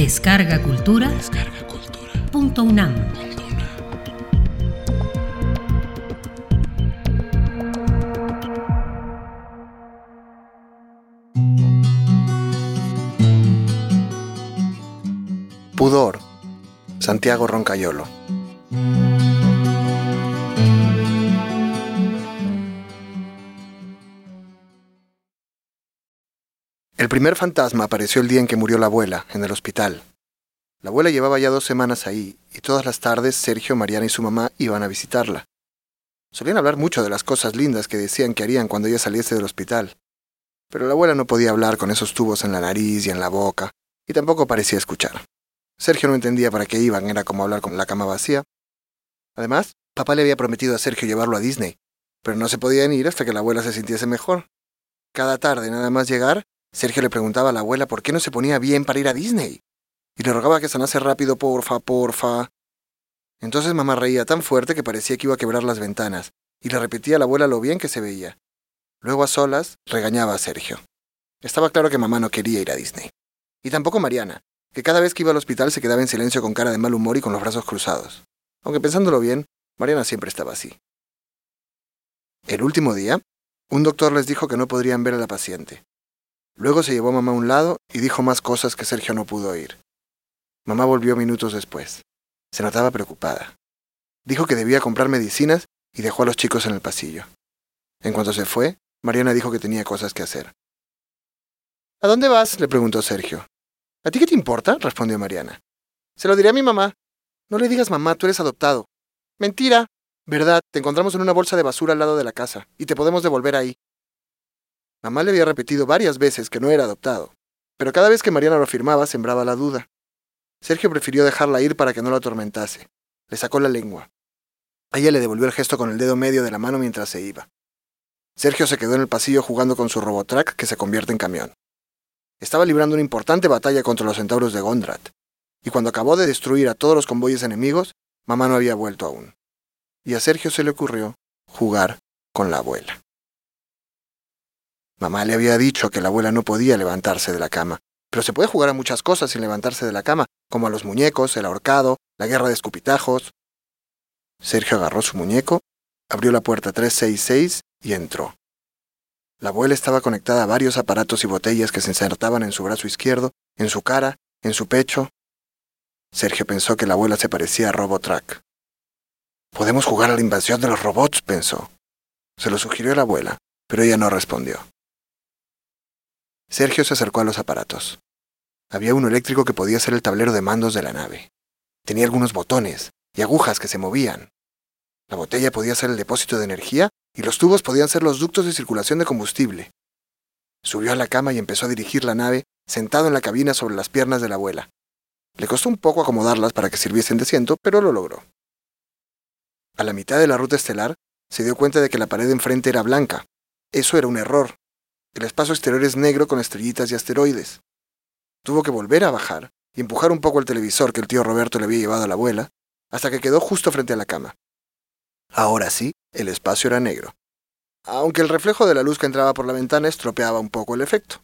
Descarga Cultura. Descarga Cultura. Punto UNAM. Pudor. Santiago Roncayolo. Primer fantasma apareció el día en que murió la abuela, en el hospital. La abuela llevaba ya dos semanas ahí, y todas las tardes Sergio, Mariana y su mamá iban a visitarla. Solían hablar mucho de las cosas lindas que decían que harían cuando ella saliese del hospital. Pero la abuela no podía hablar con esos tubos en la nariz y en la boca, y tampoco parecía escuchar. Sergio no entendía para qué iban, era como hablar con la cama vacía. Además, papá le había prometido a Sergio llevarlo a Disney, pero no se podían ir hasta que la abuela se sintiese mejor. Cada tarde, nada más llegar, Sergio le preguntaba a la abuela por qué no se ponía bien para ir a Disney, y le rogaba que sanase rápido, porfa, porfa. Entonces mamá reía tan fuerte que parecía que iba a quebrar las ventanas, y le repetía a la abuela lo bien que se veía. Luego a solas regañaba a Sergio. Estaba claro que mamá no quería ir a Disney. Y tampoco Mariana, que cada vez que iba al hospital se quedaba en silencio con cara de mal humor y con los brazos cruzados. Aunque pensándolo bien, Mariana siempre estaba así. El último día, un doctor les dijo que no podrían ver a la paciente. Luego se llevó a mamá a un lado y dijo más cosas que Sergio no pudo oír. Mamá volvió minutos después. Se notaba preocupada. Dijo que debía comprar medicinas y dejó a los chicos en el pasillo. En cuanto se fue, Mariana dijo que tenía cosas que hacer. ¿A dónde vas? le preguntó Sergio. ¿A ti qué te importa? respondió Mariana. Se lo diré a mi mamá. No le digas mamá, tú eres adoptado. Mentira. Verdad, te encontramos en una bolsa de basura al lado de la casa, y te podemos devolver ahí. Mamá le había repetido varias veces que no era adoptado, pero cada vez que Mariana lo afirmaba sembraba la duda. Sergio prefirió dejarla ir para que no la atormentase. Le sacó la lengua. Ella le devolvió el gesto con el dedo medio de la mano mientras se iba. Sergio se quedó en el pasillo jugando con su Robotrack que se convierte en camión. Estaba librando una importante batalla contra los centauros de Gondrat, y cuando acabó de destruir a todos los convoyes enemigos, mamá no había vuelto aún. Y a Sergio se le ocurrió jugar con la abuela. Mamá le había dicho que la abuela no podía levantarse de la cama, pero se puede jugar a muchas cosas sin levantarse de la cama, como a los muñecos, el ahorcado, la guerra de escupitajos. Sergio agarró su muñeco, abrió la puerta 366 y entró. La abuela estaba conectada a varios aparatos y botellas que se insertaban en su brazo izquierdo, en su cara, en su pecho. Sergio pensó que la abuela se parecía a Robotrack. Podemos jugar a la invasión de los robots, pensó. Se lo sugirió la abuela, pero ella no respondió. Sergio se acercó a los aparatos. Había uno eléctrico que podía ser el tablero de mandos de la nave. Tenía algunos botones y agujas que se movían. La botella podía ser el depósito de energía y los tubos podían ser los ductos de circulación de combustible. Subió a la cama y empezó a dirigir la nave sentado en la cabina sobre las piernas de la abuela. Le costó un poco acomodarlas para que sirviesen de asiento, pero lo logró. A la mitad de la ruta estelar, se dio cuenta de que la pared enfrente era blanca. Eso era un error. El espacio exterior es negro con estrellitas y asteroides. Tuvo que volver a bajar y empujar un poco el televisor que el tío Roberto le había llevado a la abuela, hasta que quedó justo frente a la cama. Ahora sí, el espacio era negro, aunque el reflejo de la luz que entraba por la ventana estropeaba un poco el efecto.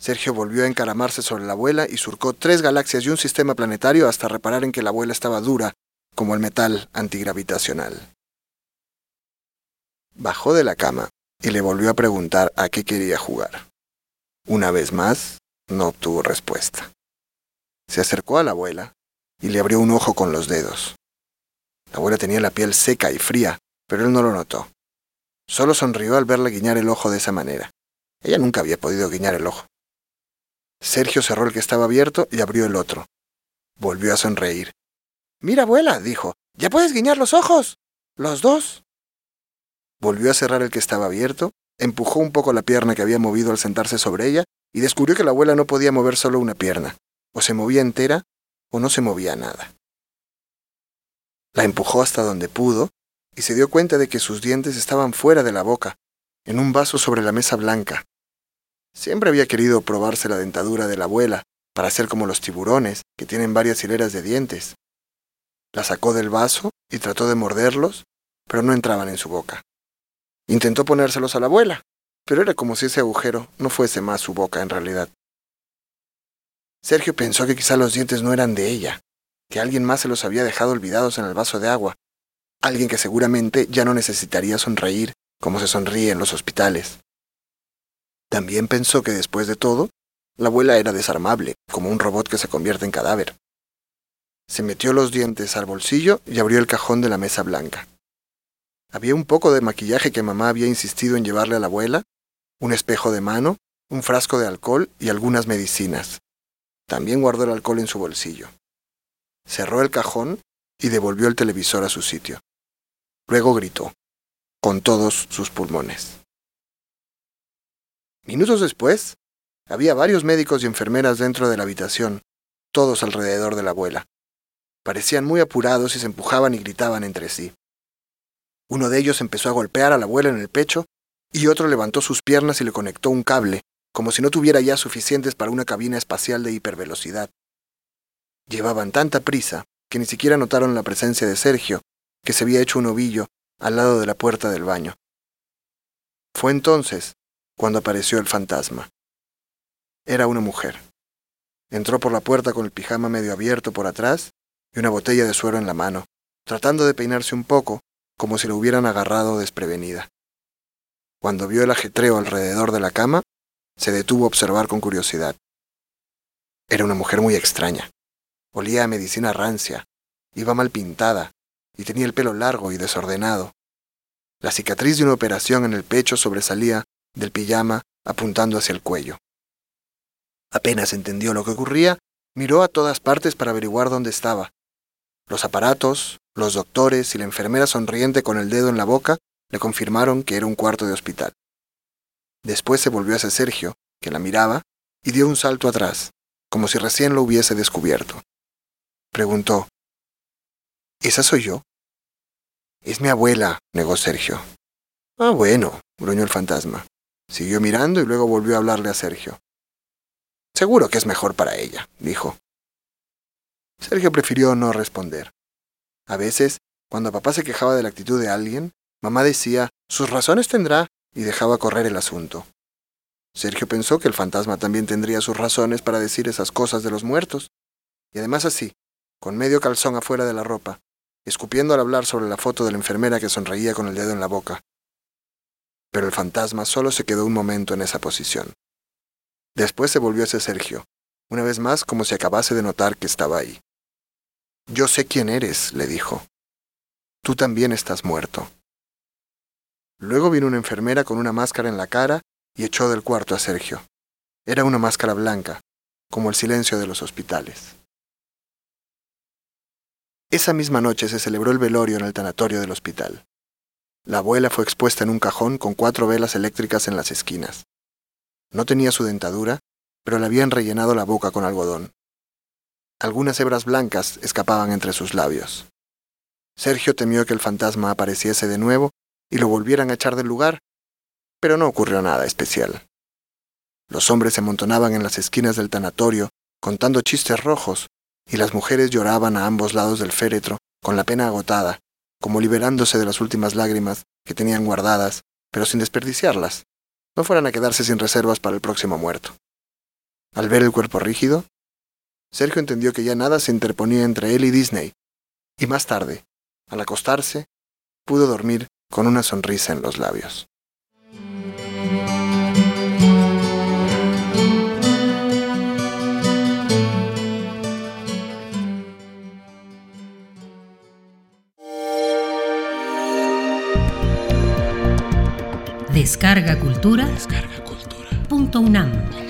Sergio volvió a encaramarse sobre la abuela y surcó tres galaxias y un sistema planetario hasta reparar en que la abuela estaba dura, como el metal antigravitacional. Bajó de la cama y le volvió a preguntar a qué quería jugar. Una vez más, no obtuvo respuesta. Se acercó a la abuela y le abrió un ojo con los dedos. La abuela tenía la piel seca y fría, pero él no lo notó. Solo sonrió al verle guiñar el ojo de esa manera. Ella nunca había podido guiñar el ojo. Sergio cerró el que estaba abierto y abrió el otro. Volvió a sonreír. Mira, abuela, dijo, ya puedes guiñar los ojos. Los dos. Volvió a cerrar el que estaba abierto, empujó un poco la pierna que había movido al sentarse sobre ella y descubrió que la abuela no podía mover solo una pierna. O se movía entera o no se movía nada. La empujó hasta donde pudo y se dio cuenta de que sus dientes estaban fuera de la boca, en un vaso sobre la mesa blanca. Siempre había querido probarse la dentadura de la abuela para ser como los tiburones, que tienen varias hileras de dientes. La sacó del vaso y trató de morderlos, pero no entraban en su boca. Intentó ponérselos a la abuela, pero era como si ese agujero no fuese más su boca en realidad. Sergio pensó que quizá los dientes no eran de ella, que alguien más se los había dejado olvidados en el vaso de agua, alguien que seguramente ya no necesitaría sonreír como se sonríe en los hospitales. También pensó que después de todo, la abuela era desarmable, como un robot que se convierte en cadáver. Se metió los dientes al bolsillo y abrió el cajón de la mesa blanca. Había un poco de maquillaje que mamá había insistido en llevarle a la abuela, un espejo de mano, un frasco de alcohol y algunas medicinas. También guardó el alcohol en su bolsillo. Cerró el cajón y devolvió el televisor a su sitio. Luego gritó, con todos sus pulmones. Minutos después, había varios médicos y enfermeras dentro de la habitación, todos alrededor de la abuela. Parecían muy apurados y se empujaban y gritaban entre sí. Uno de ellos empezó a golpear a la abuela en el pecho y otro levantó sus piernas y le conectó un cable, como si no tuviera ya suficientes para una cabina espacial de hipervelocidad. Llevaban tanta prisa que ni siquiera notaron la presencia de Sergio, que se había hecho un ovillo al lado de la puerta del baño. Fue entonces cuando apareció el fantasma. Era una mujer. Entró por la puerta con el pijama medio abierto por atrás y una botella de suero en la mano, tratando de peinarse un poco, como si lo hubieran agarrado desprevenida. Cuando vio el ajetreo alrededor de la cama, se detuvo a observar con curiosidad. Era una mujer muy extraña. Olía a medicina rancia, iba mal pintada y tenía el pelo largo y desordenado. La cicatriz de una operación en el pecho sobresalía del pijama apuntando hacia el cuello. Apenas entendió lo que ocurría, miró a todas partes para averiguar dónde estaba. Los aparatos, los doctores y la enfermera sonriente con el dedo en la boca le confirmaron que era un cuarto de hospital. Después se volvió hacia Sergio, que la miraba, y dio un salto atrás, como si recién lo hubiese descubierto. Preguntó, ¿Esa soy yo? Es mi abuela, negó Sergio. Ah, bueno, gruñó el fantasma. Siguió mirando y luego volvió a hablarle a Sergio. Seguro que es mejor para ella, dijo. Sergio prefirió no responder. A veces, cuando papá se quejaba de la actitud de alguien, mamá decía, sus razones tendrá, y dejaba correr el asunto. Sergio pensó que el fantasma también tendría sus razones para decir esas cosas de los muertos. Y además así, con medio calzón afuera de la ropa, escupiendo al hablar sobre la foto de la enfermera que sonreía con el dedo en la boca. Pero el fantasma solo se quedó un momento en esa posición. Después se volvió hacia Sergio, una vez más como si acabase de notar que estaba ahí. Yo sé quién eres, le dijo. Tú también estás muerto. Luego vino una enfermera con una máscara en la cara y echó del cuarto a Sergio. Era una máscara blanca, como el silencio de los hospitales. Esa misma noche se celebró el velorio en el tanatorio del hospital. La abuela fue expuesta en un cajón con cuatro velas eléctricas en las esquinas. No tenía su dentadura, pero le habían rellenado la boca con algodón. Algunas hebras blancas escapaban entre sus labios. Sergio temió que el fantasma apareciese de nuevo y lo volvieran a echar del lugar, pero no ocurrió nada especial. Los hombres se amontonaban en las esquinas del tanatorio contando chistes rojos, y las mujeres lloraban a ambos lados del féretro con la pena agotada, como liberándose de las últimas lágrimas que tenían guardadas, pero sin desperdiciarlas, no fueran a quedarse sin reservas para el próximo muerto. Al ver el cuerpo rígido, Sergio entendió que ya nada se interponía entre él y Disney, y más tarde, al acostarse, pudo dormir con una sonrisa en los labios. Descarga Cultura. Descarga Cultura. Punto UNAM.